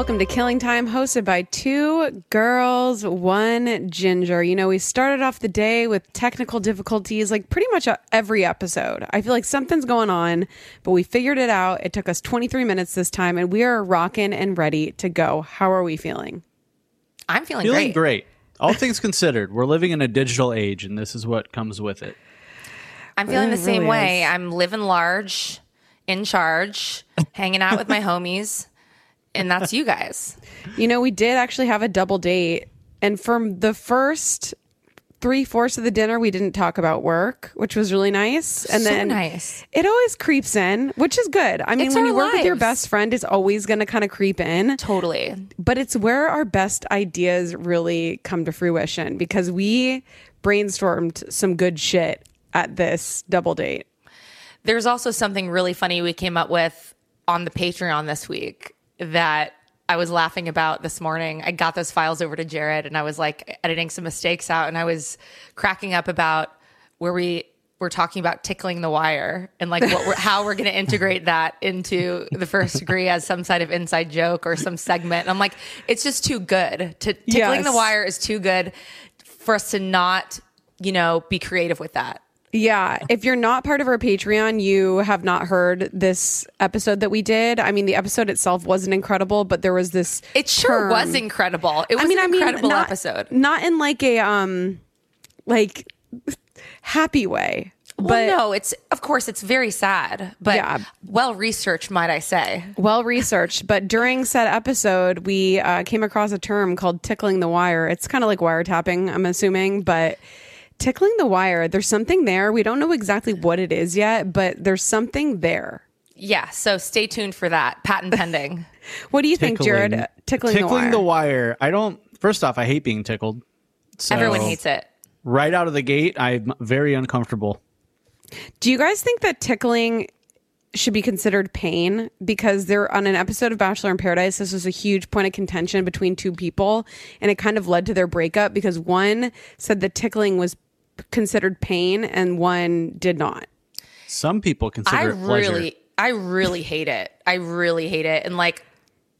Welcome to Killing Time, hosted by two girls, one ginger. You know, we started off the day with technical difficulties, like pretty much every episode. I feel like something's going on, but we figured it out. It took us 23 minutes this time, and we are rocking and ready to go. How are we feeling? I'm feeling, Feeling great. great. All things considered, we're living in a digital age, and this is what comes with it. I'm feeling It the same really way. is. I'm living large, in charge, hanging out with my homies, and that's you guys. You know, we did actually have a double date, and from the first three fourths of the dinner, we didn't talk about work, which was really nice. And So then nice. it always creeps in, which is good. I mean, It's when you work with your best friend, it's always going to kind of creep in. Totally. But it's where our best ideas really come to fruition because we brainstormed some good shit at this double date. There's also something really funny we came up with on the Patreon this week that I was laughing about this morning. I got those files over to Jared and I was like editing some mistakes out and I was cracking up about where we were talking about tickling the wire and like what we're, how we're going to integrate that into the first degree as some side of inside joke or some segment. And I'm like, it's just too good. To tickling the wire is too good for us to not, you know, be creative with that. Yeah. If you're not part of our Patreon, you have not heard this episode that we did. I mean, the episode itself wasn't incredible, but there was this. It sure term- was incredible. It was an incredible not, episode. Not in like a um, like happy way. Well, but no, it's of course it's very sad, but Yeah. well researched, might I say? well researched. But during said episode, we uh, came across a term called tickling the wire. It's kind of like wiretapping, I'm assuming, but tickling the wire, there's something there. We don't know exactly what it is yet, but there's something there. Yeah. So stay tuned for that. Patent pending. What do you think, Jared? Tickling- Tickling, tickling the wire. wire. I don't. First off, I hate being tickled. So Everyone hates it. Right out of the gate, I'm very uncomfortable. Do you guys think that tickling should be considered pain? Because they're on an episode of Bachelor in Paradise, this was a huge point of contention between two people, and it kind of led to their breakup because one said the tickling was considered pain and one did not. Some people consider I it pleasure. really, I really hate it. I really hate it. And like,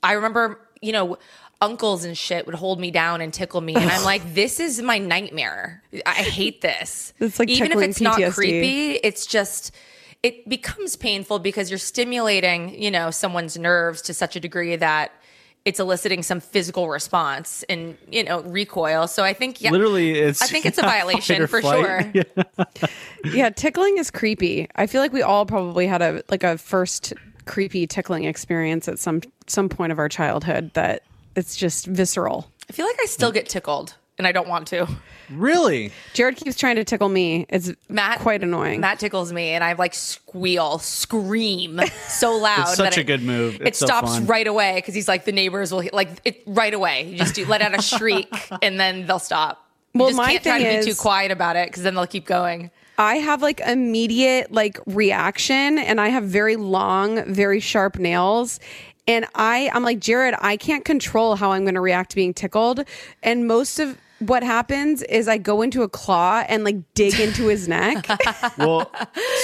I remember, you know, uncles and shit would hold me down and tickle me, and I'm like, this is my nightmare. I hate this. It's like even if tickling it's not creepy, it's just. It becomes painful because you're stimulating, you know, someone's nerves to such a degree that it's eliciting some physical response and you know recoil. So I think yeah, Literally, it's. I think it's a violation for flight. sure. Yeah. Yeah, tickling is creepy. I feel like we all probably had a like a first creepy tickling experience at some some point of our childhood that it's just visceral. I feel like I still get tickled and I don't want to. Really? Jared keeps trying to tickle me. It's Matt quite annoying. Matt tickles me, and I like squeal, scream so loud. It's such that a it- good move. It so stops fun. right away because he's like the neighbors will like it right away. You just do let out a shriek, and then they'll stop. You Well, just my can't try to thing be too quiet about it because then they'll keep going. I have like immediate like reaction and I have very long, very sharp nails. And I, I'm like, Jared, I can't control how I'm going to react to being tickled. And most of what happens is I go into a claw and like dig into his neck. Well,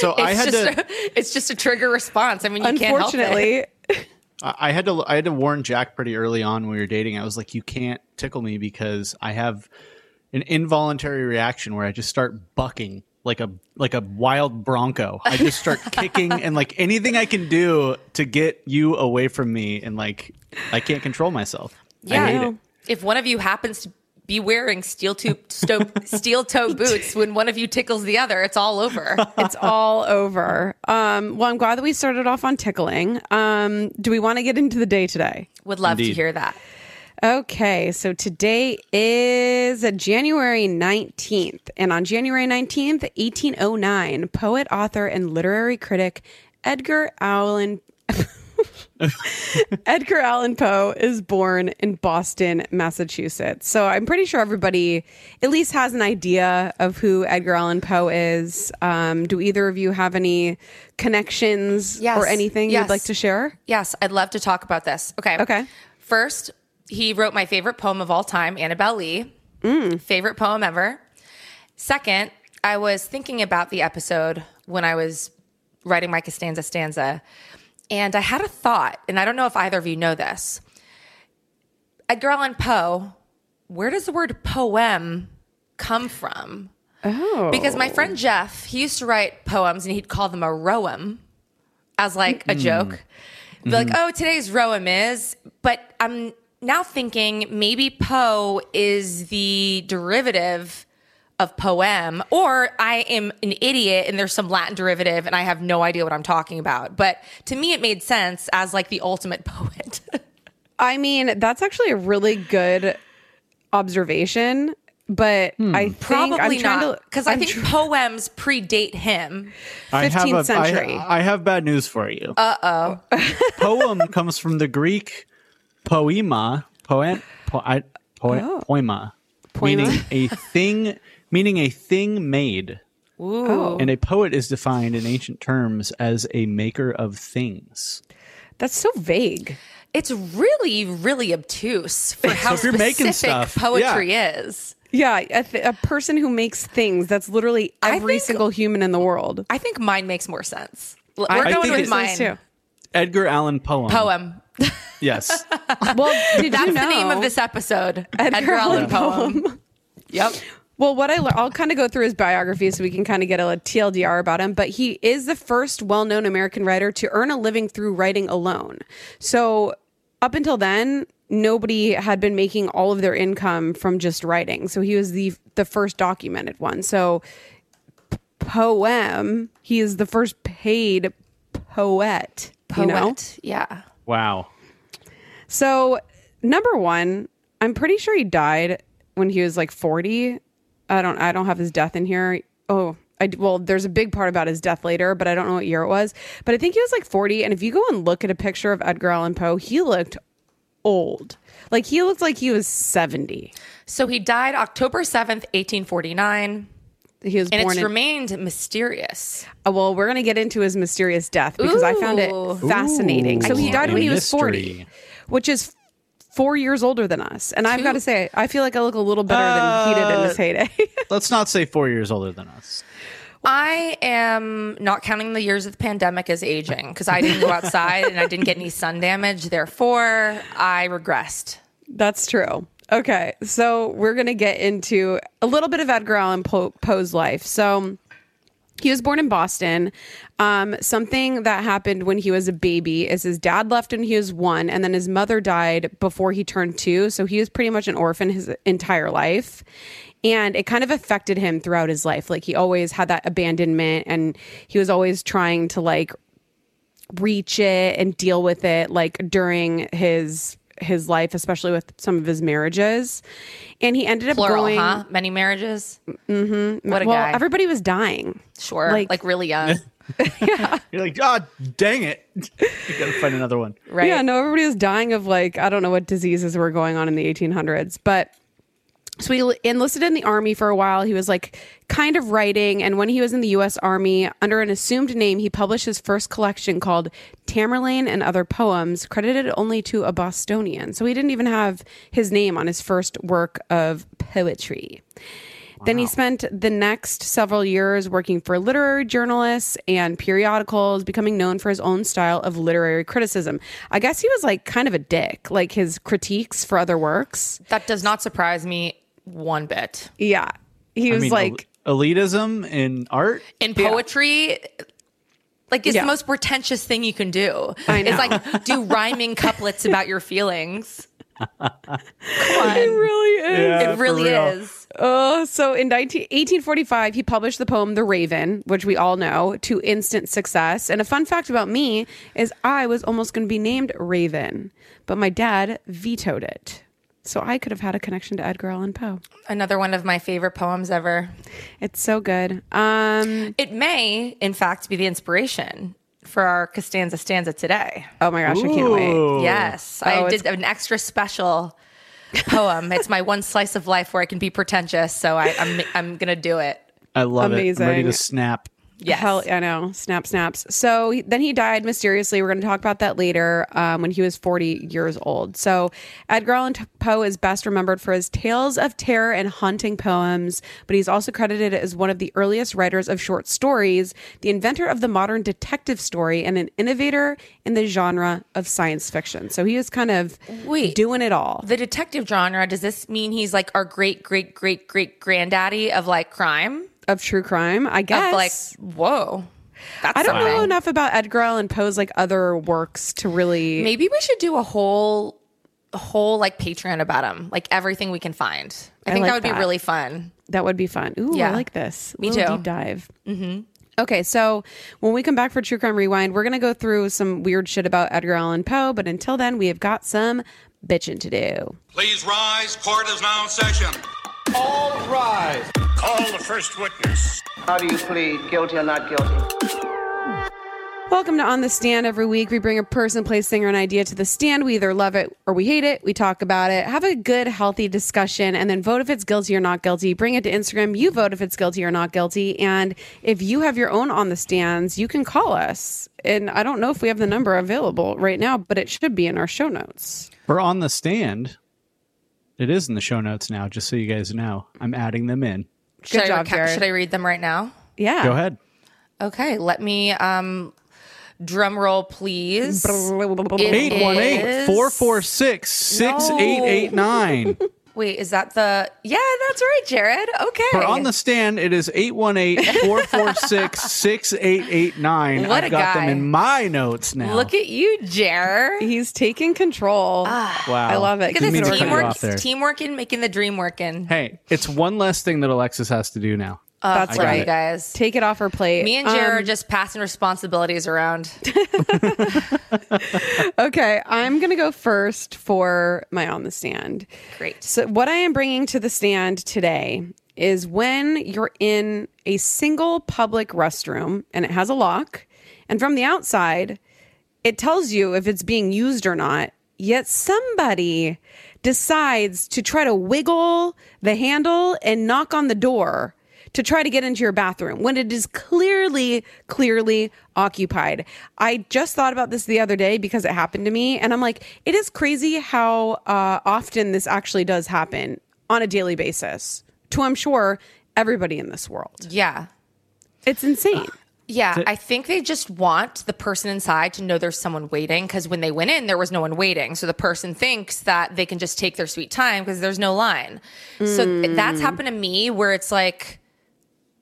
so I It's had just to. a, it's just a trigger response. I mean, you can't help it. Unfortunately, I I had to I had to warn Jac pretty early on when we were dating. I was like, "You can't tickle me because I have an involuntary reaction where I just start bucking like a like a wild bronco. I just start kicking and like anything I can do to get you away from me, and like I can't control myself. Yeah. I hate it. If one of you happens to be wearing steel toe sto- steel toe boots when one of you tickles the other, it's all over. it's all over. Um, well, I'm glad that we started off on tickling. Um, do we want to get into the day today? Would love to hear that. Okay, so today is January 19th. And on January 19th, 1809, poet, author, and literary critic Edgar Allan Edgar Allan Poe is born in Boston, Massachusetts. So I'm pretty sure everybody at least has an idea of who Edgar Allan Poe is. Um, do either of you have any connections Yes. or anything Yes. you'd like to share? Yes, I'd love to talk about this. Okay. Okay. First, he wrote my favorite poem of all time, Annabel Lee. Mm. Favorite poem ever. Second, I was thinking about the episode when I was writing my Costanza stanza, and I had a thought, and I don't know if either of you know this. Edgar Allan Poe, where does the word poem come from? Oh. Because my friend Jeff, he used to write poems and he'd call them a roem as like a mm-hmm. joke. Be like, mm-hmm. oh, today's roem is, but I'm now thinking maybe Poe is the derivative of poem, or I am an idiot and there's some Latin derivative and I have no idea what I'm talking about. But to me, it made sense as like the ultimate poet. I mean, that's actually a really good observation, but I think Probably I'm trying not, to because I think tr- poems predate him. I have 15th a- I- century. I, have bad news for you. Uh oh. Poem comes from the Greek poema, poet, po, I, poe- Oh. poema, meaning a thing, meaning a thing made. Ooh. And a poet is defined in ancient terms as a maker of things. that's so vague. It's really, really obtuse for how if you're making specific stuff, poetry is. Yeah, a, th- a person who makes things. That's literally every think- single human in the world. I think mine makes more sense. We're I going think with mine. too. Edgar Allan Poe. Poem. Yes. Well, did That's you know the name of this episode. Edgar Edgar, Allan Allan Poem. Yep. Well, what I lear- I'll kind of go through his biography so we can kind of get a TLDR about him. But he is the first well-known American writer to earn a living through writing alone. So up until then, nobody had been making all of their income from just writing. So he was the the first documented one. So p- poem, he is the first paid poet. Poet. You know. Yeah. wow. So, number one, I'm pretty sure he died when he was like 40. I don't. I don't have his death in here. Oh, I well, there's a big part about his death later, but I don't know what year it was. But I think he was like 40. And if you go and look at a picture of Edgar Allan Poe, he looked old. Like he looked like he was 70. So he died October 7th, 1849. He was And born it's in. remained mysterious. Uh, well, we're gonna get into his mysterious death because I found it Ooh. fascinating. so he died when he was 40, which is four years older than us. And I've got to say, I feel like I look a little better than he did in his uh, heyday. Let's not say four years older than us. I am not counting the years of the pandemic as aging because I didn't go outside and I didn't get any sun damage. Therefore, I regressed. That's true. Okay, so we're gonna get into a little bit of Edgar Allan Poe- Poe's life. So he was born in Boston. Um, something that happened when he was a baby is his dad left when he was one, and then his mother died before he turned two. So he was pretty much an orphan his entire life. And it kind of affected him throughout his life. Like he always had that abandonment, and he was always trying to like reach it and deal with it like during his his life especially with some of his marriages and he ended up Plural, going huh? Many marriages. Mm-hmm. What a well guy. everybody was dying sure. like- Like, really young. yeah. You're like, ah, dang it. you gotta find another one. Right. yeah no everybody was dying of like i don't know what diseases were going on in the 1800s but so he enlisted in the army for a while. He was like kind of writing, and when he was in the U.S. Army under an assumed name, he published his first collection called Tamerlane and Other Poems, credited only to a Bostonian. So he didn't even have his name on his first work of poetry. Then he spent the next several years working for literary journalists and periodicals, becoming known for his own style of literary criticism. I guess he was like kind of a dick, like his critiques for other works. That does not surprise me one bit. Yeah. He I was mean, like, el- elitism in art. In poetry, like it's Yeah. the most pretentious thing you can do. I know. It's like do rhyming couplets about your feelings. it really is. Yeah, it really real. is. Oh, so in 19, 1845, he published the poem The Raven, which we all know, to instant success. And a fun fact about me is I was almost going to be named Raven, but my dad vetoed it. So I could have had a connection to Edgar Allan Poe. Another one of my favorite poems ever. It's so good. Um, It may, in fact, be the inspiration for our Costanza stanza today. oh my gosh, I can't wait. Yes, Oh, I did an extra special poem. it's my one slice of life where I can be pretentious, so I, I'm I'm gonna do it. I love it. I'm ready Amazing. to snap. Yes. Hell, I know. Snap, snaps. So then he died mysteriously. We're going to talk about that later um, when he was 40 years old. So Edgar Allan Poe is best remembered for his tales of terror and haunting poems, but he's also credited as one of the earliest writers of short stories, the inventor of the modern detective story, and an innovator in the genre of science fiction. So he was kind of Wait. doing it all. The detective genre. Does this mean he's like our great great great great granddaddy of like crime? Of true crime, I guess. Of like whoa, that's I don't know enough about Edgar Allan Poe's like other works to really. Maybe we should do a whole a whole like Patreon about him, like everything we can find. I, I think like that would that. be really fun. That would be fun. Ooh, yeah. I like this. Me Little too. Deep dive. Mm-hmm. Okay, so when we come back for True Crime Rewind, we're gonna go through some weird shit about Edgar Allan Poe. But until then, we have got some bitching to do. Please rise. Court is now in session. All rise. Call the first witness. How do you plead, guilty or not guilty? Welcome to On the Stand. Every week, we bring a person, place, thing, or an idea to the stand. We either love it or we hate it. We talk about it, have a good, healthy discussion, and then vote if it's guilty or not guilty. Bring it to Instagram. You vote if it's guilty or not guilty. And if you have your own On the Stands, you can call us. And I don't know if we have the number available right now, but it should be in our show notes. We're on the stand. It is in the show notes now, just so you guys know. I'm adding them in. Should, I, job, reca- Jared. should I read them right now? Yeah. Go ahead. Okay, let me um drum roll please. It 818 446 6889. Wait, is that the Yeah, that's right, Jared. Okay. For on the stand, it is 818 446 6889. What I've a got guy. them in my notes now. Look at you, Jared. He's taking control. Ah. wow. I love it. Look at Didn't mean this to cut you teamwork. off there. Teamwork and making the dream working. Hey, it's one less thing that Alexis has to do now. Uh, That's right. you guys. Take it off her plate. Me and Jared Um, are just passing responsibilities around. Okay, I'm going to go first for my on the stand. Great. So, what I am bringing to the stand today is when you're in a single public restroom and it has a lock, and from the outside, it tells you if it's being used or not, yet somebody decides to try to wiggle the handle and knock on the door to try to get into your bathroom when it is clearly, clearly occupied. I just thought about this the other day because it happened to me. And I'm like, it is crazy how uh, often this actually does happen on a daily basis to, I'm sure, everybody in this world. Yeah. It's insane. Yeah, I think they just want the person inside to know there's someone waiting because when they went in, there was no one waiting. So the person thinks that they can just take their sweet time because there's no line. So that's happened to me where it's like,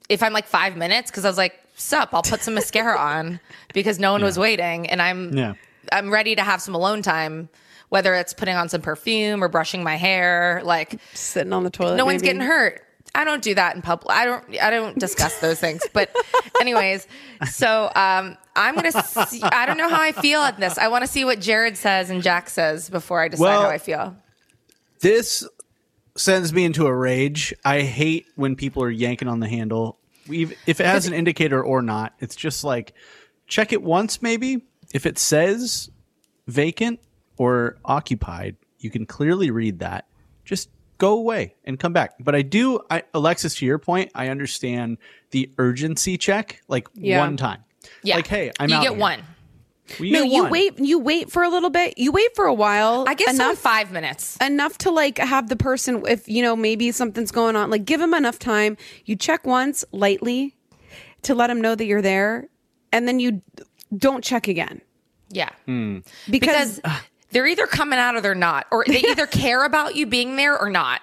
if I'm like five minutes, because I was like, sup, I'll put some mascara on because no one was waiting and I'm Yeah. I'm ready to have some alone time, whether it's putting on some perfume or brushing my hair. Like Sitting on the toilet. no one's getting hurt. I don't do that in public. I don't. I don't discuss those things. But, anyways, so um, I'm gonna. See, I don't know how I feel at this. I want to see what Jared says and Jac says before I decide Well- how I feel. This sends me into a rage. I hate when people are yanking on the handle. We've, if it has an indicator or not, it's just like check it once maybe. If it says vacant or occupied, you can clearly read that. Just go away and come back. But I do, I, Alexis, to your point, I understand the urgency check, like Yeah. one time. Yeah. Like, hey, I'm you out get here. one. Well, no, you one. wait. You wait for a little bit. You wait for a while. I guess so enough five minutes. enough to like have the person if you know maybe something's going on like give them enough time you check once lightly to let them know that you're there and then you don't check again Yeah. Hmm. because, because they're either coming out or they're not, or they either care about you being there or not.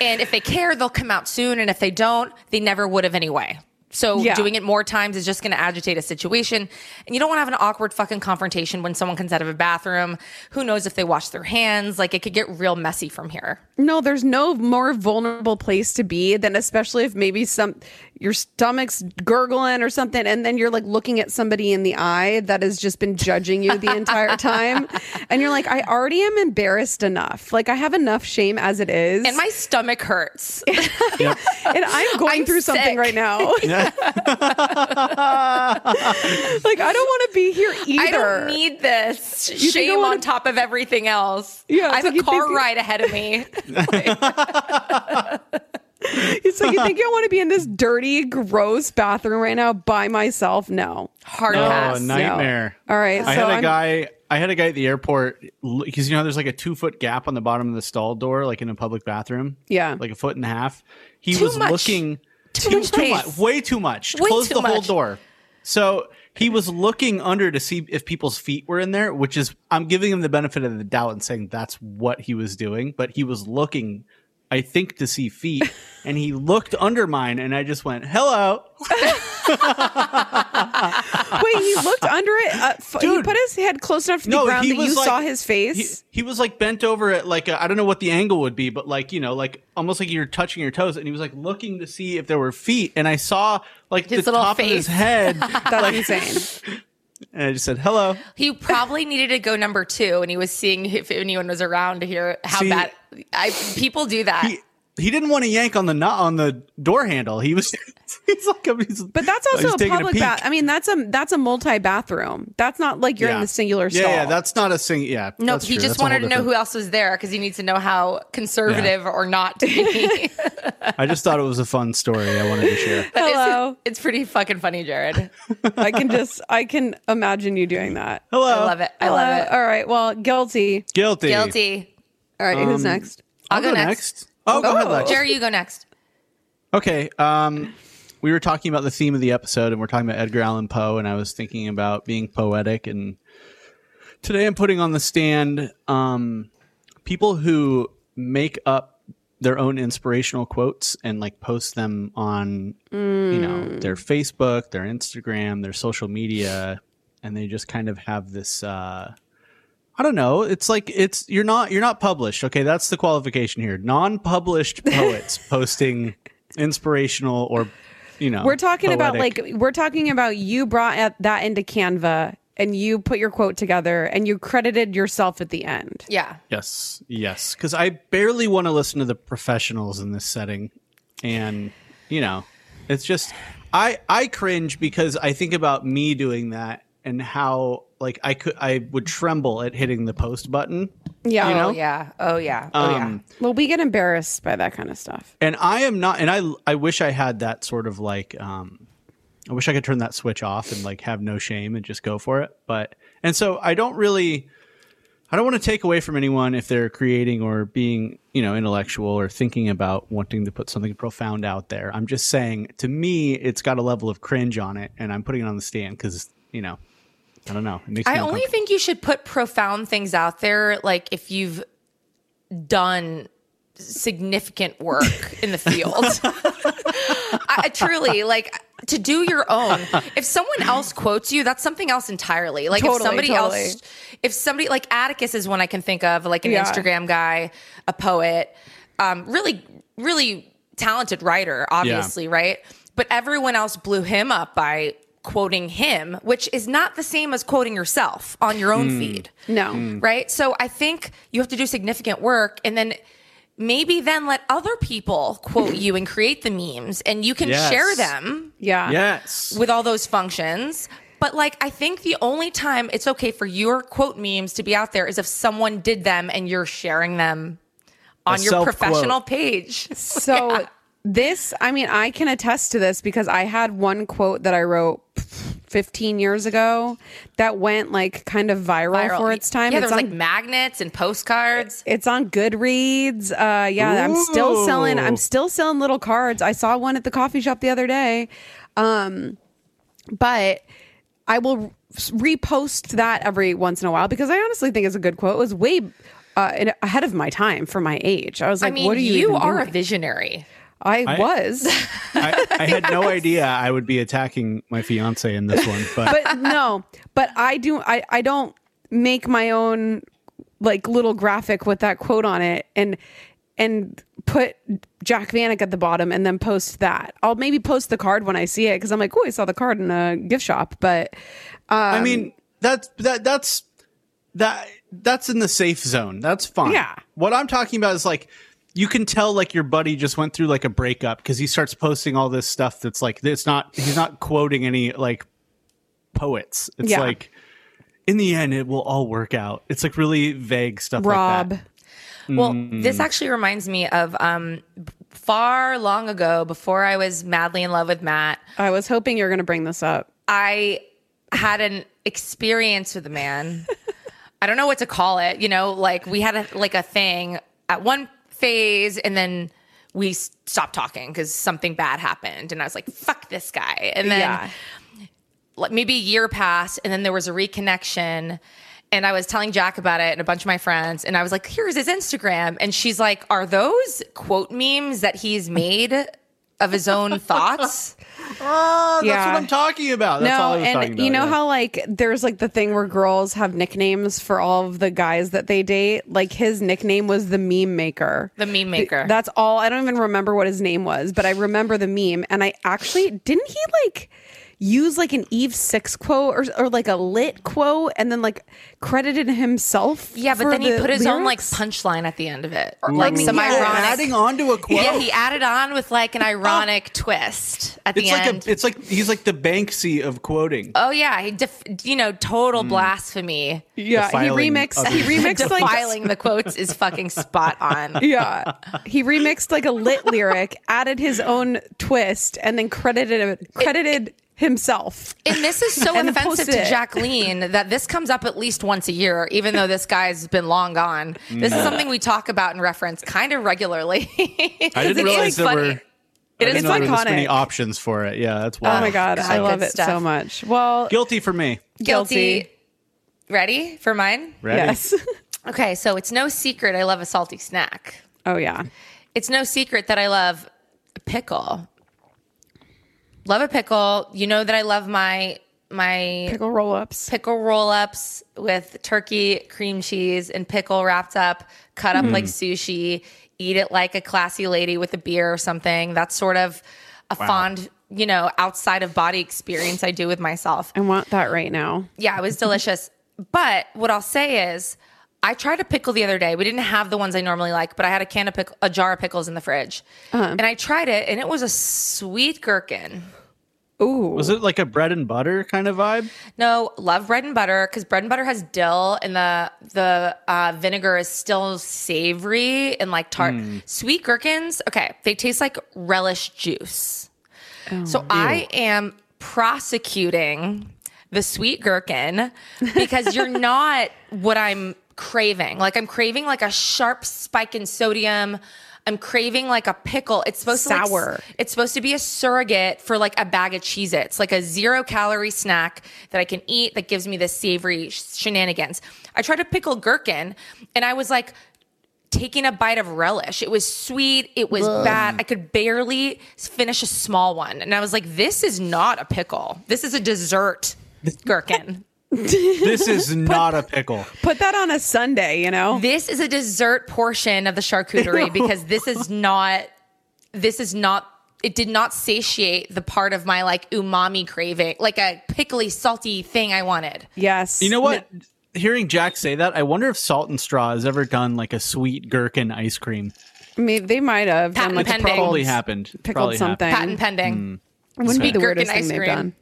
And if they care, they'll come out soon. And if they don't, they never would have anyway. So Yeah. doing it more times is just going to agitate a situation. And you don't want to have an awkward fucking confrontation when someone comes out of a bathroom. Who knows if they wash their hands? Like it could get real messy from here. no there's no more vulnerable place to be than especially if maybe some your stomach's gurgling or something and then you're like looking at somebody in the eye that has just been judging you the entire time and you're like i already am embarrassed enough like i have enough shame as it is And my stomach hurts. and i'm going I'm through something right now like i don't want to be here either I don't need this think I shame wanna- on top of everything else. Yeah, I have like a car think- ride ahead of me. It's like you think I want to be in this dirty, gross bathroom right now by myself? No. Hard Oh, pass. nightmare. All right, I so had a I'm- guy. I had a guy at the airport because you know there's like a two foot gap on the bottom of the stall door, like in a public bathroom. Yeah. like a foot and a half. He Too was much. looking Too too, much much, way too much. Way Close too the whole door. So he was looking under to see if people's feet were in there, which is I'm giving him the benefit of the doubt and saying that's what he was doing, but he was looking. I think to see feet, and he looked under mine, and I just went, "Hello." Wait, he looked under it. Uh, f- he put his head close enough to the ground that you like- saw his face. He, he was like bent over at like I I don't know what the angle would be, but like you know, like almost like you're touching your toes, and he was like looking to see if there were feet, and I saw like His the little top of his head, That's insane. and I just said hello. He probably needed to go number two, and he was seeing if anyone was around to hear how See- bad. I people do that. He he didn't want to yank on the nut on the door handle. He was he's like he's, But that's he's also a public peek. bath. I mean, that's a that's a multi bathroom. That's not like you're in the singular Yeah, stall. yeah, that's not a sing. Yeah, no, that's he true. just That's wanted to know who else was there because he needs to know how conservative or not to be. I just thought it was a fun story. I wanted to share. But it's- Hello. It's, pretty fucking funny, Jared. I can just I can imagine you doing that. Hello, I love it. I love Uh, it. All right. Well, guilty. Guilty. Guilty. All right. Um, who's next? I'll, I'll go, go next. next. Oh, go ahead. Lex. Jerry, you go next. Okay. Um, we were talking about the theme of the episode, and we're talking about Edgar Allan Poe, and I was thinking about being poetic. And today, I'm putting on the stand um, people who make up their own inspirational quotes and like post them on, you know, their Facebook, their Instagram, their social media, and they just kind of have this. Uh, I don't know. It's like it's you're not you're not published. Okay, that's the qualification here. Non-published poets posting inspirational or you know. We're talking about like we're talking about you brought at- that into Canva and you put your quote together and you credited yourself at the end. Yeah. yes, yes, because I barely want to listen to the professionals in this setting, and you know, it's just I I cringe because I think about me doing that and how like I could I would tremble at hitting the post button. Yeah. You know? Oh yeah. Oh yeah. Oh Um, Well, we get embarrassed by that kind of stuff. and I am not, and I I wish I had that sort of like, um, I wish I could turn that switch off and like have no shame and just go for it. But and so I don't really, I don't want to take away from anyone if they're creating or being you know intellectual or thinking about wanting to put something profound out there. I'm just saying, to me, it's got a level of cringe on it, and I'm putting it on the stand because you know, I don't know, it makes me I only think you should put profound things out there, like if you've done significant work in the field. I, I truly like to do your own. If someone else quotes you, that's something else entirely. Like if somebody totally. else, if somebody like Atticus is one I can think of, like an Yeah. Instagram guy, a poet, um, really, really talented writer, obviously, right? But everyone else blew him up by quoting him, which is not the same as quoting yourself on your own hmm. feed No. Hmm. right? So I think you have to do significant work and then maybe then let other people quote you and create the memes and you can Yes. share them Yeah. yes, with all those functions. But like I think the only time it's okay for your quote memes to be out there is if someone did them and you're sharing them on your self-quote. professional page. So this, I mean, I can attest to this because I had one quote that I wrote 15 years ago that went like kind of viral, for its time. Yeah, there it's was on, like magnets and postcards. it's on Goodreads. Uh, yeah, I'm still selling. I'm still selling little cards. I saw one at the coffee shop the other day. Um, but I will repost that every once in a while because I honestly think it's a good quote. It was way uh, ahead of my time for my age. I was like, I mean, "What are you? you even are a visionary. I, I- was, I, I had no idea I would be attacking my fiance in this one, but, but no, but I do. I I don't make my own like little graphic with that quote on it and and put Jac Vanek at the bottom and then post that. I'll maybe post the card when I see it because I'm like, oh, I saw the card in a gift shop. But I um, mean that's that that's that that's in the safe zone. That's fine. Yeah. What I'm talking about is like you can tell like your buddy just went through like a breakup because he starts posting all this stuff that's like it's not he's not quoting any like poets. It's Yeah. like in the end it will all work out. It's like really vague stuff Rob, like that. Well, Mm. this actually reminds me of um, far long ago, before I was madly in love with Matt. I was hoping you were going to bring this up. I had an experience with a man. I don't know what to call it. You know, like we had a, like a thing at one phase, and then we stopped talking because something bad happened, and I was like, "Fuck this guy." And then yeah, like maybe a year passed and then there was a reconnection and I was telling Jac about it and a bunch of my friends and I was like, here's his Instagram. And she's like, are those quote memes that he's made of his own thoughts? Oh, that's Yeah. what I'm talking about. That's all I no, was talking and about. you know yeah. how like there's like the thing where girls have nicknames for all of the guys that they date. Like his nickname was the meme maker. The meme maker. That's all. I don't even remember what his name was, but I remember the meme. And I actually didn't he like use like an Eve Six quote or or like a lit quote, and then like credited himself. yeah, but for then he the put his own like punchline at the end of it. Or, like Ooh. some Oh, ironic. adding on to a quote. Yeah, he added on with like an oh. ironic twist at the it's like end. a, it's like he's like the Banksy of quoting. oh yeah, he def- you know total mm. blasphemy. Yeah, he Defiling remixed. of He his- remixed like Defiling the quotes is fucking spot on. yeah he remixed like a lit lyric added his own twist and then credited credited himself And this is so offensive to. Jacqueline that this comes up at least once a year, even though this guy's been long gone. This is something we talk about and reference kind of regularly. I didn't It's realize there funny. were. I It didn't is know there iconic. many options for it. Yeah, that's wild. oh my god, God, i love good it so much well Guilty for me. guilty. Guilty. Ready for mine? Ready? yes Okay, so it's no secret I love a salty snack. oh yeah It's no secret that I love pickle. Love a pickle. You know that I love my my pickle roll-ups pickle roll ups with turkey, cream cheese, and pickle wrapped up, cut up like hmm. sushi. Eat it like a classy lady with a beer or something. That's sort of a fond, you know, outside of body experience I do with myself. i want that right now Yeah, it was delicious. But what I'll say is, I tried a pickle the other day. We didn't have the ones I normally like, but I had a can of pickle, a jar of pickles in the fridge, uh-huh. and I tried it, and it was a sweet gherkin. Ooh Was it like a bread and butter kind of vibe? No, love bread and butter because bread and butter has dill and the the uh, vinegar is still savory and like tart. Sweet gherkins, okay, they taste like relish juice. so I am prosecuting the sweet gherkin because you're not what I'm craving. Like I'm craving like a sharp spike in sodium. I'm craving like a pickle. It's supposed to Sour. like, it's supposed to be a surrogate for like a bag of Cheez Its, like a zero calorie snack that I can eat that gives me this savory sh- shenanigans. I tried a pickled gherkin and I was like taking a bite of relish. It was sweet. It was bad. I could barely finish a small one. And I was like, this is not a pickle. This is a dessert gherkin. This is not a pickle. put that on a sundae you know This is a dessert portion of the charcuterie because this is not this is not it did not satiate the part of my like umami craving, like a pickly salty thing I wanted. yes You know what? Hearing Jac say that, I wonder if Salt and Straw has ever done like a sweet gherkin ice cream. I mean, they might have done Patent like pending. Probably happened. pickled Probably something Patent pending. Hmm. wouldn't be the gherkin weirdest thing ice they've cream. done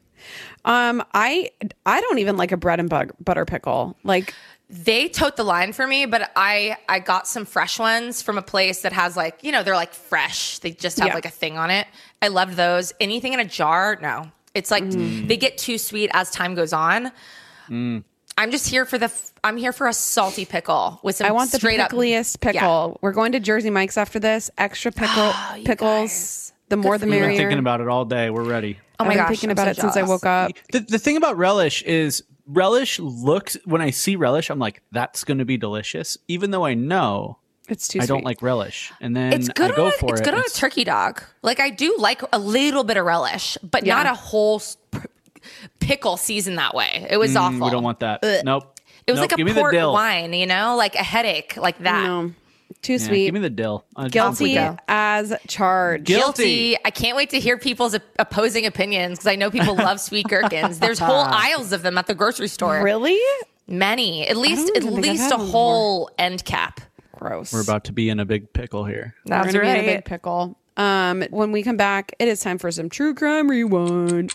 um i i don't even like a bread and bu- butter pickle like they tote the line for me, but I I got some fresh ones from a place that has like you know they're like fresh. They just have Yeah. like a thing on it. I loved those. Anything in a jar, no. It's like Mm. they get too sweet as time goes on. I'm just here for the. f- I'm here for a salty pickle with some. I want the straight up pickliest pickle. We're going to Jersey Mike's after this. Extra pickle pickles. The more the merrier. We've been merrier. thinking about it all day. We're ready. Oh my I've gosh, thinking I'm about so it since I woke up. The, the thing about relish is relish looks when I see relish, I'm like, that's going to be delicious, even though I know It's too I don't sweet. like relish, and then It's good. I go on a, for it's it. good on a turkey dog. Like I do like a little bit of relish, but Yeah. not a whole s- p- pickle season that way. It was Mm, awful. We don't want that. Ugh. Nope. It was Nope. like give a me the port dill. wine, you know, like a headache, like that. No, too Yeah, sweet. give me the dill. Uh, Guilty go. as charged. Guilty. Guilty. I can't wait to hear people's op- opposing opinions because I know people love sweet gherkins. There's whole aisles of them at the grocery store. Really? Many, at least, at even think I've least a one whole end cap. Gross. We're about to be in a big pickle here. That's We're gonna be in a big pickle. Um, when we come back, it is time for some true crime rewind.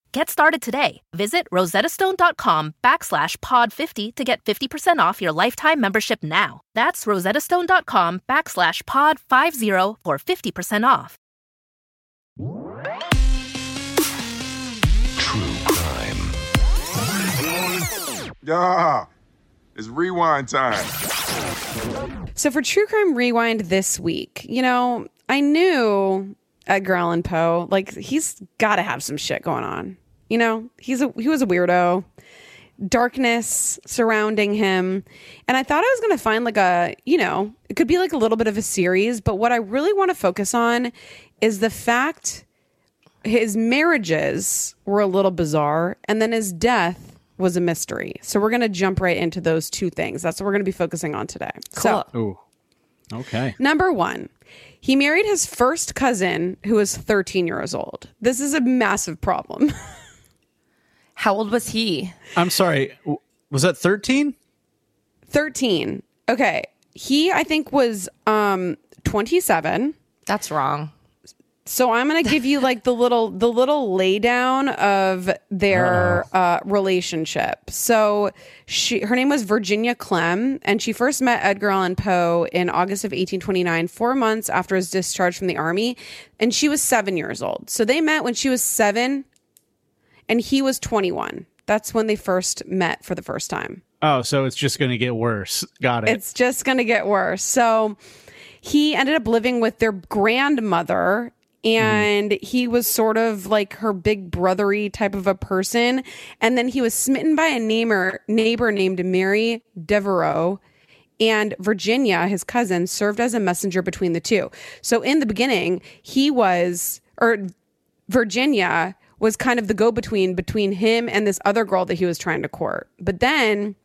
Get started today. Visit rosettastone.com backslash pod 50 to get 50% off your lifetime membership now. That's rosettastone.com backslash pod 50 for 50% off. True crime. Yeah, it's rewind time. So for True Crime Rewind this week, you know, I knew Edgar Allan Poe, like he's got to have some shit going on. You know, he's a he was a weirdo. Darkness surrounding him. And I thought I was going to find like a, you know, it could be like a little bit of a series, but what I really want to focus on is the fact his marriages were a little bizarre and then his death was a mystery. So we're going to jump right into those two things. That's what we're going to be focusing on today. So, Ooh. Okay. number 1, he married his first cousin who was 13 years old. This is a massive problem. How old was he? I'm sorry. Was that 13? 13. Okay. He I think was um 27. That's wrong. So I'm gonna give you like the little the little laydown of their uh, relationship. So she her name was Virginia Clemm, and she first met Edgar Allan Poe in August of 1829, four months after his discharge from the army, and she was seven years old. So they met when she was seven, and he was 21. That's when they first met for the first time. Oh, so it's just going to get worse. Got it. It's just going to get worse. So he ended up living with their grandmother Mm-hmm. and he was sort of like her big brothery type of a person and then he was smitten by a neighbor neighbor named Mary Devereaux and Virginia his cousin served as a messenger between the two. So in the beginning he was or Virginia was kind of the go between between him and this other girl that he was trying to court. But then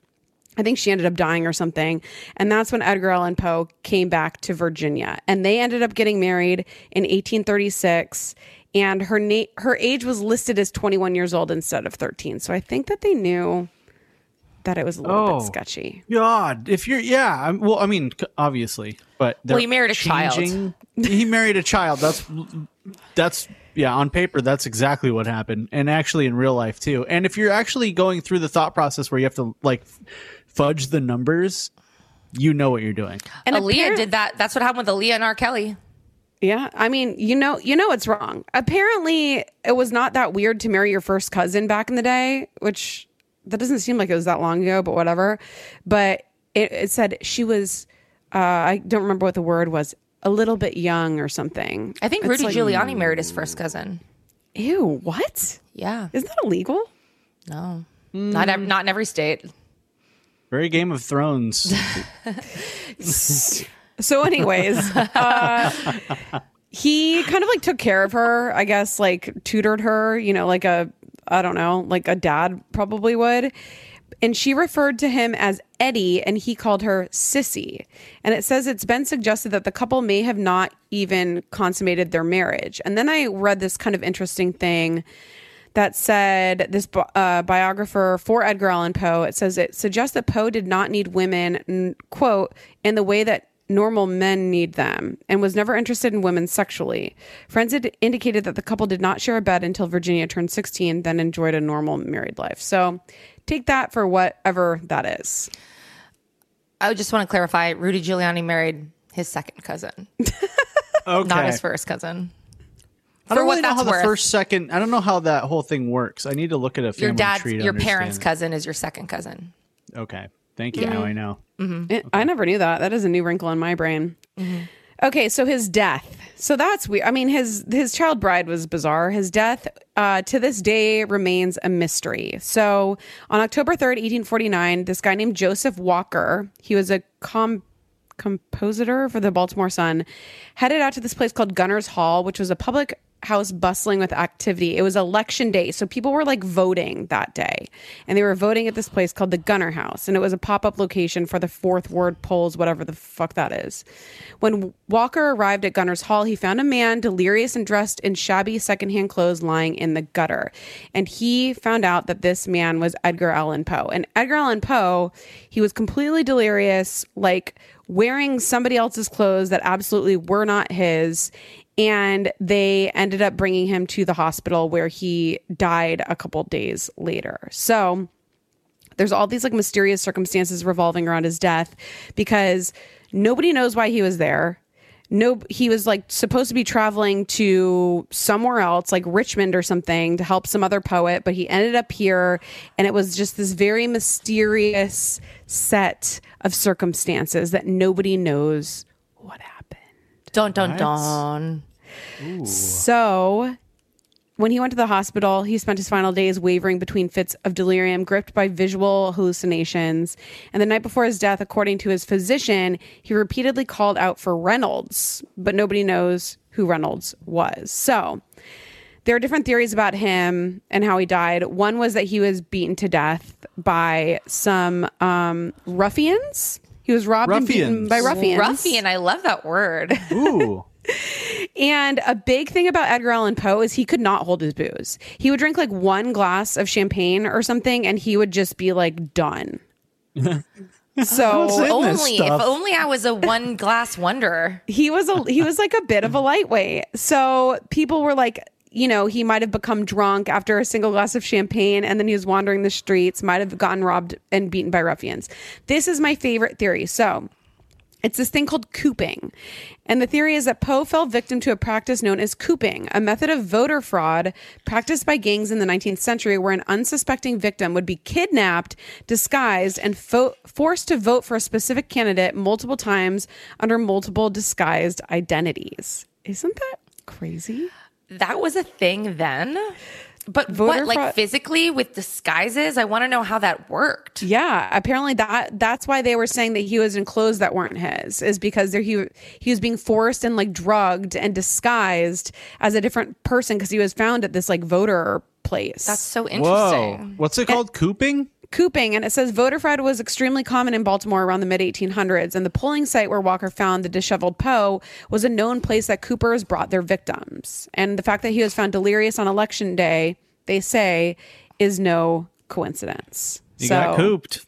I think she ended up dying or something. And that's when Edgar Allan Poe came back to Virginia. And they ended up getting married in 1836. And her na- her age was listed as 21 years old instead of 13. So I think that they knew that it was a little Oh. bit sketchy. God, if you're, yeah, I'm, well, I mean, obviously, but Well, they're he married a child. he married a child. That's that's yeah, on paper, that's exactly what happened, and actually in real life too. And if you're actually going through the thought process where you have to like fudge the numbers, you know what you're doing. And Aaliyah apparent- did that. That's what happened with Aaliyah and R. Kelly. Yeah, I mean, you know, you know it's wrong. Apparently, it was not that weird to marry your first cousin back in the day, which that doesn't seem like it was that long ago, but whatever. But it, it said she was, uh, I don't remember what the word was, a little bit young or something. I think Rudy like- Giuliani married his first cousin. Ew, what? Yeah. Isn't that illegal? No. Not, ev- not in every state. Very Game of Thrones. So, anyways, uh, he kind of like took care of her, I guess, like tutored her, you know, like a, I don't know, like a dad probably would. And she referred to him as Eddie and he called her Sissy. And it says it's been suggested that the couple may have not even consummated their marriage. And then I read this kind of interesting thing that said this uh, biographer for Edgar Allan Poe. It says it suggests that Poe did not need women, n- quote, in the way that normal men need them, and was never interested in women sexually. Friends had indicated that the couple did not share a bed until Virginia turned 16, then enjoyed a normal married life. So take that for whatever that is. I just want to clarify Rudy Giuliani married his second cousin, Okay. not his first cousin. I don't For what really know that's how the first, second. I don't know how that whole thing works. I need to look at a family Your dad's, tree to your parents' understand. cousin is your second cousin. Okay, thank you. Mm-hmm. Now I know. Mm-hmm. It- I never knew that. That is a new wrinkle in my brain. Mm-hmm. Okay, so his death. So that's weird. I mean, his his child bride was bizarre. His death uh, to this day remains a mystery. So on October third, eighteen forty nine, this guy named Joseph Walker, he was a com compositor for the Baltimore Sun, headed out to this place called Gunners Hall, which was a public house bustling with activity. It was election day, so people were like voting that day. And they were voting at this place called the Gunner House, and it was a pop-up location for the fourth ward polls, whatever the fuck that is. When Walker arrived at Gunners Hall, he found a man delirious and dressed in shabby secondhand clothes lying in the gutter. And he found out that this man was Edgar Allan Poe. And Edgar Allan Poe, he was completely delirious, like wearing somebody else's clothes that absolutely were not his and they ended up bringing him to the hospital where he died a couple days later. So there's all these like mysterious circumstances revolving around his death because nobody knows why he was there. No, he was like supposed to be traveling to somewhere else, like Richmond or something, to help some other poet, but he ended up here, and it was just this very mysterious set of circumstances that nobody knows what happened. Dun dun dun. So, when he went to the hospital, he spent his final days wavering between fits of delirium, gripped by visual hallucinations. And the night before his death, according to his physician, he repeatedly called out for Reynolds, but nobody knows who Reynolds was. So, there are different theories about him and how he died. One was that he was beaten to death by some um, ruffians. He was robbed and beaten by ruffians. Ruffian, I love that word. Ooh. And a big thing about Edgar Allan Poe is he could not hold his booze. He would drink like one glass of champagne or something and he would just be like done. So What's in this only if only I was a one glass wonder. he was a he was like a bit of a lightweight. So people were like, you know, he might have become drunk after a single glass of champagne and then he was wandering the streets, might have gotten robbed and beaten by ruffians. This is my favorite theory. So it's this thing called cooping. And the theory is that Poe fell victim to a practice known as cooping, a method of voter fraud practiced by gangs in the 19th century where an unsuspecting victim would be kidnapped, disguised, and fo- forced to vote for a specific candidate multiple times under multiple disguised identities. Isn't that crazy? That was a thing then. But Voter what, like fraud- physically with disguises? I want to know how that worked. Yeah, apparently that that's why they were saying that he was in clothes that weren't his is because there he he was being forced and like drugged and disguised as a different person because he was found at this like voter place. That's so interesting. Whoa. What's it called? Cooping? Cooping and it says voter fraud was extremely common in Baltimore around the mid 1800s and the polling site where Walker found the disheveled Poe was a known place that Coopers brought their victims and the fact that he was found delirious on election day they say is no coincidence. He so got cooped.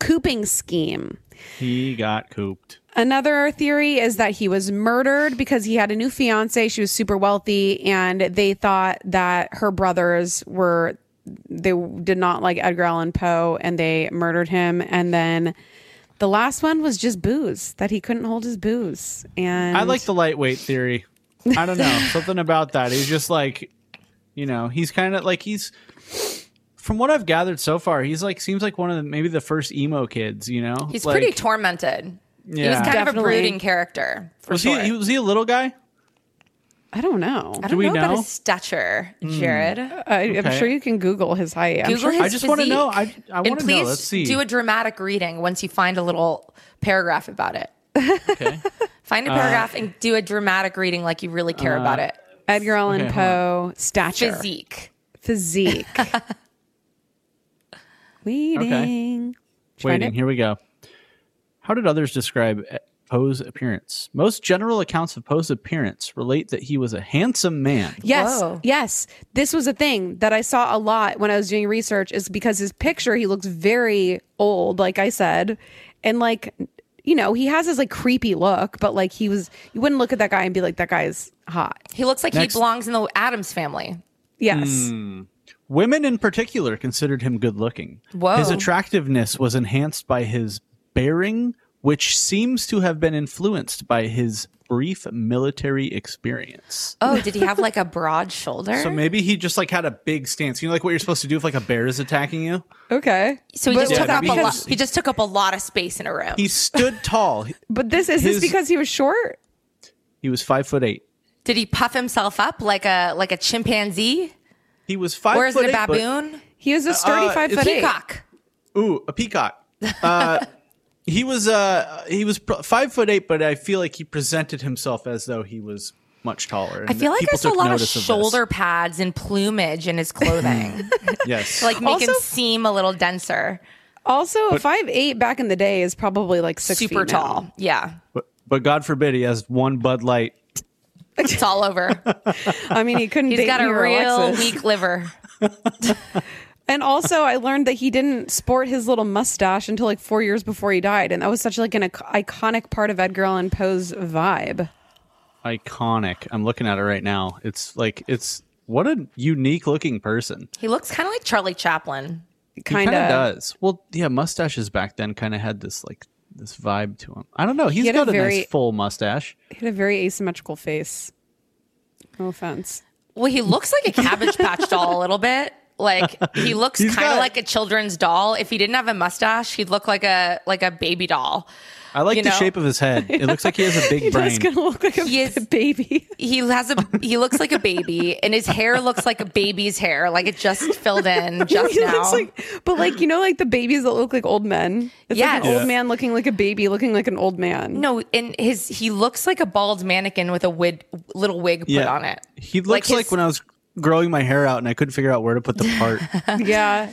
cooping scheme. He got cooped. Another theory is that he was murdered because he had a new fiance. She was super wealthy, and they thought that her brothers were they did not like Edgar Allan Poe, and they murdered him. And then the last one was just booze that he couldn't hold his booze. And I like the lightweight theory. I don't know. Something about that. He's just like, you know, he's kind of like he's from what I've gathered so far, he's like seems like one of the maybe the first emo kids, you know? He's Like, pretty tormented. He was Yeah. kind of a brooding character. For Was sure. he was he a little guy? I don't know. I Do don't we know, about know? his stature, Jared. I, I'm Okay. sure you can Google his height. I'm Google sure his I just wanna know. physique. I- I And wanna know. please Let's see. do a dramatic reading once you find a little paragraph about it. Okay. Find a Uh, paragraph and do a dramatic reading like you really care about it. Edgar Allan Okay, hold Poe stature Physique. physique. Waiting. Did Waiting. it? Here we go. How did others describe Poe's appearance? Most general accounts of Poe's appearance relate that he was a handsome man. Yes, Whoa. yes. This was a thing that I saw a lot when I was doing research is because his picture, he looks very old, like I said. And like, you know, he has this like creepy look, but like he was, you wouldn't look at that guy and be like, that guy's hot. He looks like Next. he belongs in the Addams family. Yes. Hmm. Women in particular considered him good looking. Whoa. His attractiveness was enhanced by his bearing, which seems to have been influenced by his brief military experience. Oh, did he have like a broad shoulder? So maybe he just like had a big stance. You know, like what you're supposed to do if like a bear is attacking you. Okay. So he But just Yeah, took up a because- lot. He just took up a lot of space in a room. He stood tall. But this is His- this because he was short? He was five foot eight. Did he puff himself up like a like a chimpanzee, He was five. or is foot it a eight, but- baboon? He was a sturdy Uh, five it's foot eight. Peacock. Ooh, a peacock. Uh, he was uh he was five foot eight, but I feel like he presented himself as though he was much taller. I feel like people I saw a lot of notice this. shoulder pads and plumage in his clothing, Yes, to like make him seem a little denser, Also, five eight back in the day is probably like six super feet now. tall. Yeah, but, but God forbid he has one Bud Light. it's all over. I mean, he couldn't. He's date got a real Alexis. weak liver. And also, I learned that he didn't sport his little mustache until like four years before he died, and that was such like an iconic part of Edgar Allan Poe's vibe. Iconic. I'm looking at it right now. It's like it's what a unique looking person. He looks kind of like Charlie Chaplin. Kind kind of of. does. Well, yeah, mustaches back then kind of had this like this vibe to him. I don't know. He's had a got a, very- nice full mustache. He had a very asymmetrical face. No offense. Well, he looks like a Cabbage Patch doll a little bit. Like he looks kind of like a children's doll. If he didn't have a mustache, he'd look like a like a baby doll. I like You the know? shape of his head. It looks like he has a big He brain. does gonna look like a He is- baby. He has a he looks like a baby, and his hair looks like a baby's hair. Like it just filled in just he now. looks like, but like you know, like the babies that look like old men. It's like an Yeah. old man looking like a baby, looking like an old man. no, and his he looks like a bald mannequin with a wig, little wig put on it. He looks his- like when I was growing my hair out and I couldn't figure out where to put the part. Yeah,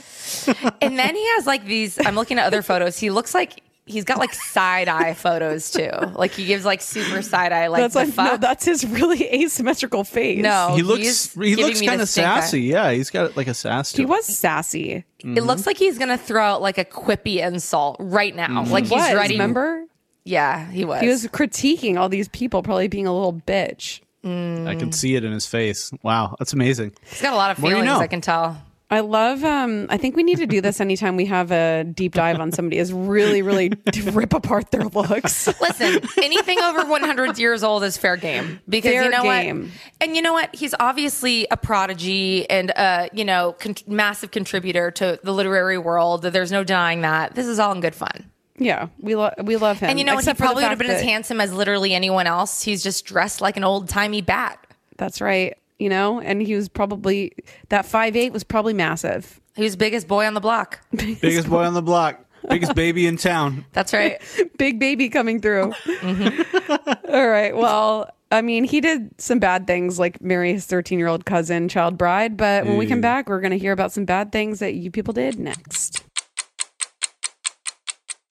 And then he has like these. I'm looking at other photos. He looks like he's got like side eye photos too. Like he gives like super side eye. Like that's the like no, that's his really asymmetrical face. no, he looks he looks kind of stink eye. sassy. Yeah, he's got like a sass to he him. was sassy. It looks like he's gonna throw out like a quippy insult right now. Mm-hmm. Like he's was, ready. Remember, Yeah, he was. he was critiquing all these people, probably being a little bitch. I can see it in his face. Wow, that's amazing. He's got a lot of More you feelings. know. I can tell. I love. Um, I think we need to do this anytime we have a deep dive on somebody. Is really, really rip apart their looks. Listen, anything over 100 years old is fair game because Fair you know game. what? And you know what? He's obviously a prodigy and a you know con- massive contributor to the literary world. There's no denying that. This is all in good fun. Yeah, we love we love him. And you know what? He Except for the probably would have fact been as handsome as literally anyone else. He's just dressed like an old timey bat. That's right. You know, and he was probably that five eight was probably massive. He was biggest boy on the block. Biggest boy on the block, biggest baby in town. That's right. Big baby coming through. Mm-hmm. All right. Well, I mean, he did some bad things like marry his 13 year old cousin, child bride. But when we come back, we're going to hear about some bad things that you people did next.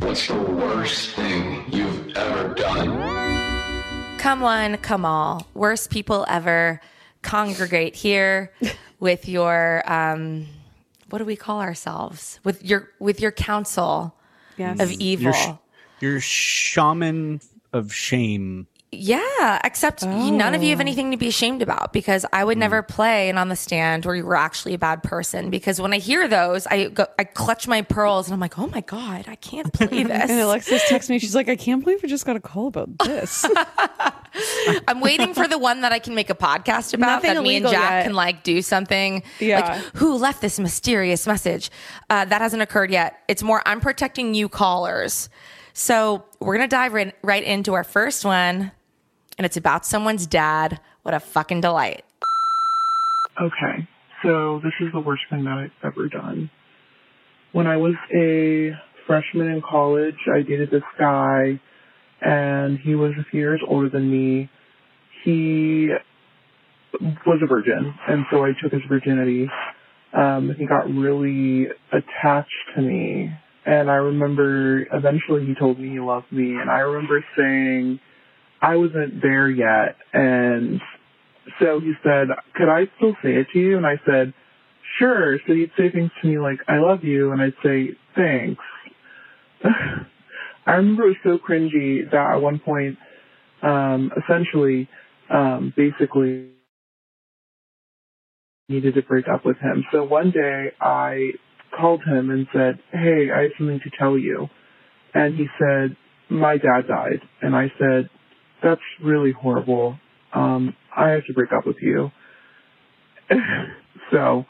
What's the worst thing you've ever done? Come one, come all. Worst people ever congregate here with your um what do we call ourselves? With your with your council Yes. of evil. Your, sh- your shaman of shame. Yeah, except you- none of you have anything to be ashamed about because I would never play and on the stand where you were actually a bad person. Because when I hear those, I go, I clutch my pearls and I'm like, oh my god, I can't play this. And Alexis texts me. She's like, I can't believe we just got a call about this. I'm waiting for the one that I can make a podcast about Nothing that me and Jac yet. can like do something. Yeah. Like who left this mysterious message? Uh, that hasn't occurred yet. It's more I'm protecting you callers. So we're gonna dive right, right into our first one, and it's about someone's dad. What a fucking delight. Okay, so this is the worst thing that I've ever done. When I was a freshman in college, I dated this guy, and he was a few years older than me. He was a virgin, and so I took his virginity. Um, he got really attached to me, and I remember eventually he told me he loved me, and I remember saying I wasn't there yet, and so he said, could I still say it to you? And I said, sure. So he'd say things to me like, I love you. And I'd say, thanks. I remember it was so cringy that at one point, um, essentially, um, basically needed to break up with him. So one day I called him and said, hey, I have something to tell you. And he said, my dad died. And I said, that's really horrible. Um, I have to break up with you. so,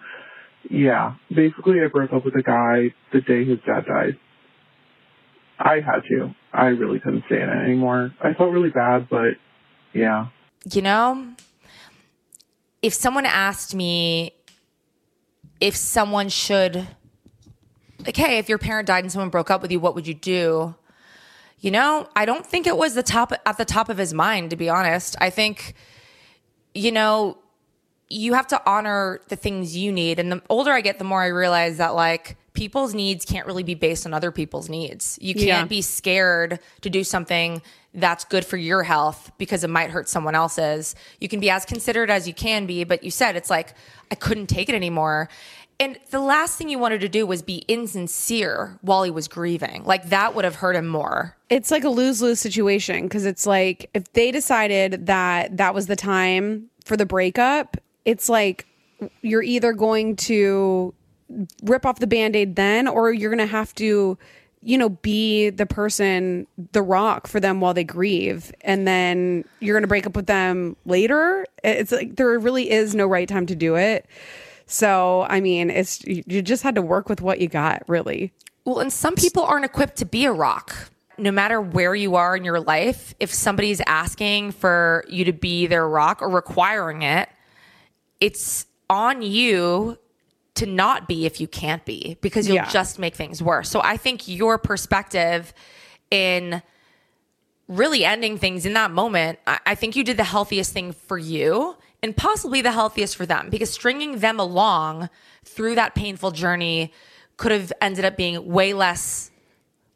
yeah, basically I broke up with a guy the day his dad died. I had to. I really couldn't stay in it anymore. I felt really bad, but yeah. You know, if someone asked me if someone should, like, hey, if your parent died and someone broke up with you, what would you do? You know, I don't think it was the top at the top of his mind, to be honest. I think, you know, you have to honor the things you need. And the older I get, the more I realize that like people's needs can't really be based on other people's needs. You can't Yeah. be scared to do something that's good for your health because it might hurt someone else's. You can be as considerate as you can be, but you said it's like, I couldn't take it anymore. And the last thing you wanted to do was be insincere while he was grieving. Like that would have hurt him more. it's like a lose lose situation because it's like if they decided that that was the time for the breakup, it's like you're either going to rip off the band aid then, or you're going to have to, you know, be the person, the rock for them while they grieve. And then you're going to break up with them later. It's like there really is no right time to do it. So, I mean, it's you just had to work with what you got, really. Well, and some people aren't equipped to be a rock. No matter where you are in your life, if somebody's asking for you to be their rock or requiring it, it's on you to not be if you can't be because you'll Yeah. just make things worse. So I think your perspective in really ending things in that moment, I, I think you did the healthiest thing for you and possibly the healthiest for them because stringing them along through that painful journey could have ended up being way less,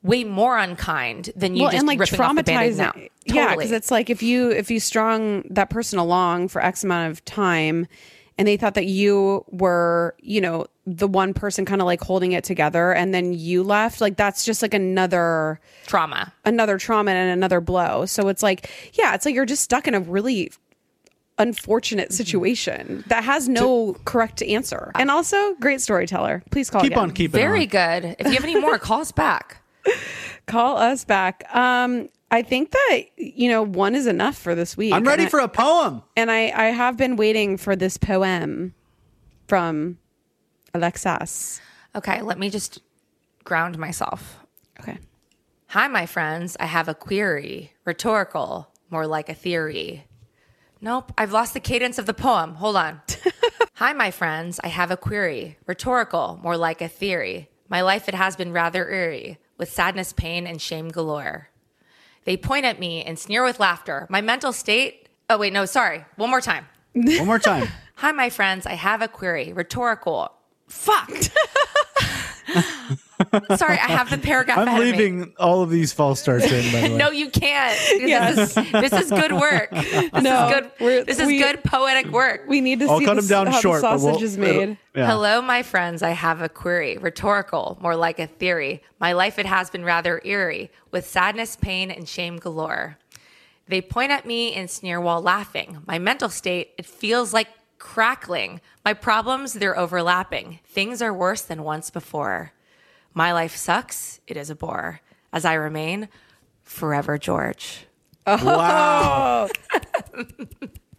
way more unkind than you just ripping off the Band-Aid now. traumatizing. Yeah, because it's like if you if you strung that person along for X amount of time, and they thought that you were, you know, the one person kind of like holding it together, and then you left, like that's just like another trauma, another trauma, and another blow. So it's like, yeah, it's like you're just stuck in a really unfortunate Mm-hmm. situation that has no correct answer. And also, great storyteller. Please call Keep again. on keeping Very on. good. If you have any more, call us back. Call us back. Um, I think that you know one is enough for this week. I'm ready I- for a poem. and I I have been waiting for this poem from Alexis. Okay, let me just ground myself. Okay. Hi, my friends. I have a query. Rhetorical, more like a theory. Nope, I've lost the cadence of the poem. Hold on. Hi, my friends. I have a query. Rhetorical, more like a theory. My life, it has been rather eerie, with sadness, pain, and shame galore. They point at me and sneer with laughter. My mental state. Oh, wait, no, sorry. One more time. One more time. Hi, my friends. I have a query. Rhetorical. Fuck. Sorry, I have the paragraph. I'm ahead of me. leaving all of these false starts in, by the way. No, you can't. This, is, this is good work. This No, is good. This is we- good poetic work. We need to I'll see cut the, him down how short, the but sausage we'll- is made. Yeah. Hello, my friends. I have a query. Rhetorical, more like a theory. My life, it has been rather eerie, with sadness, pain, and shame galore. They point at me and sneer while laughing. My mental state, it feels like crackling. My problems, they're overlapping. Things are worse than once before. My life sucks. It is a bore. As I remain, forever George. Oh. Wow.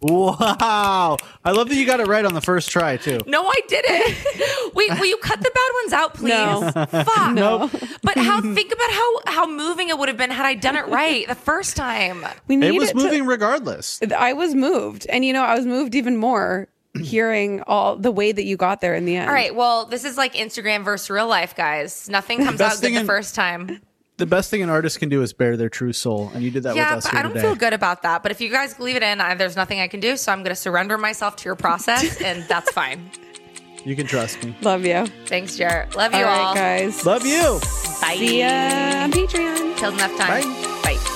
wow. I love that you got it right on the first try, too. No, I didn't. Wait, will you cut the bad ones out, please? No. Fuck. Nope. But how? Think about how how moving it would have been had I done it right the first time. We need It was to- moving regardless. I was moved, and you know, I was moved even more hearing all the way that you got there in the end. All right. Well, this is like Instagram versus real life, guys. Nothing comes out thing good the in- first time. The best thing an artist can do is bare their true soul, and you did that yeah, with us but I don't today. feel good about that. But if you guys leave it in, I, there's nothing I can do. So I'm going to surrender myself to your process, and that's fine. You can trust me. Love you. Thanks, Jarrett. Love you All all. right, guys. Love you. Bye. See ya on Patreon. Killed enough time. Bye.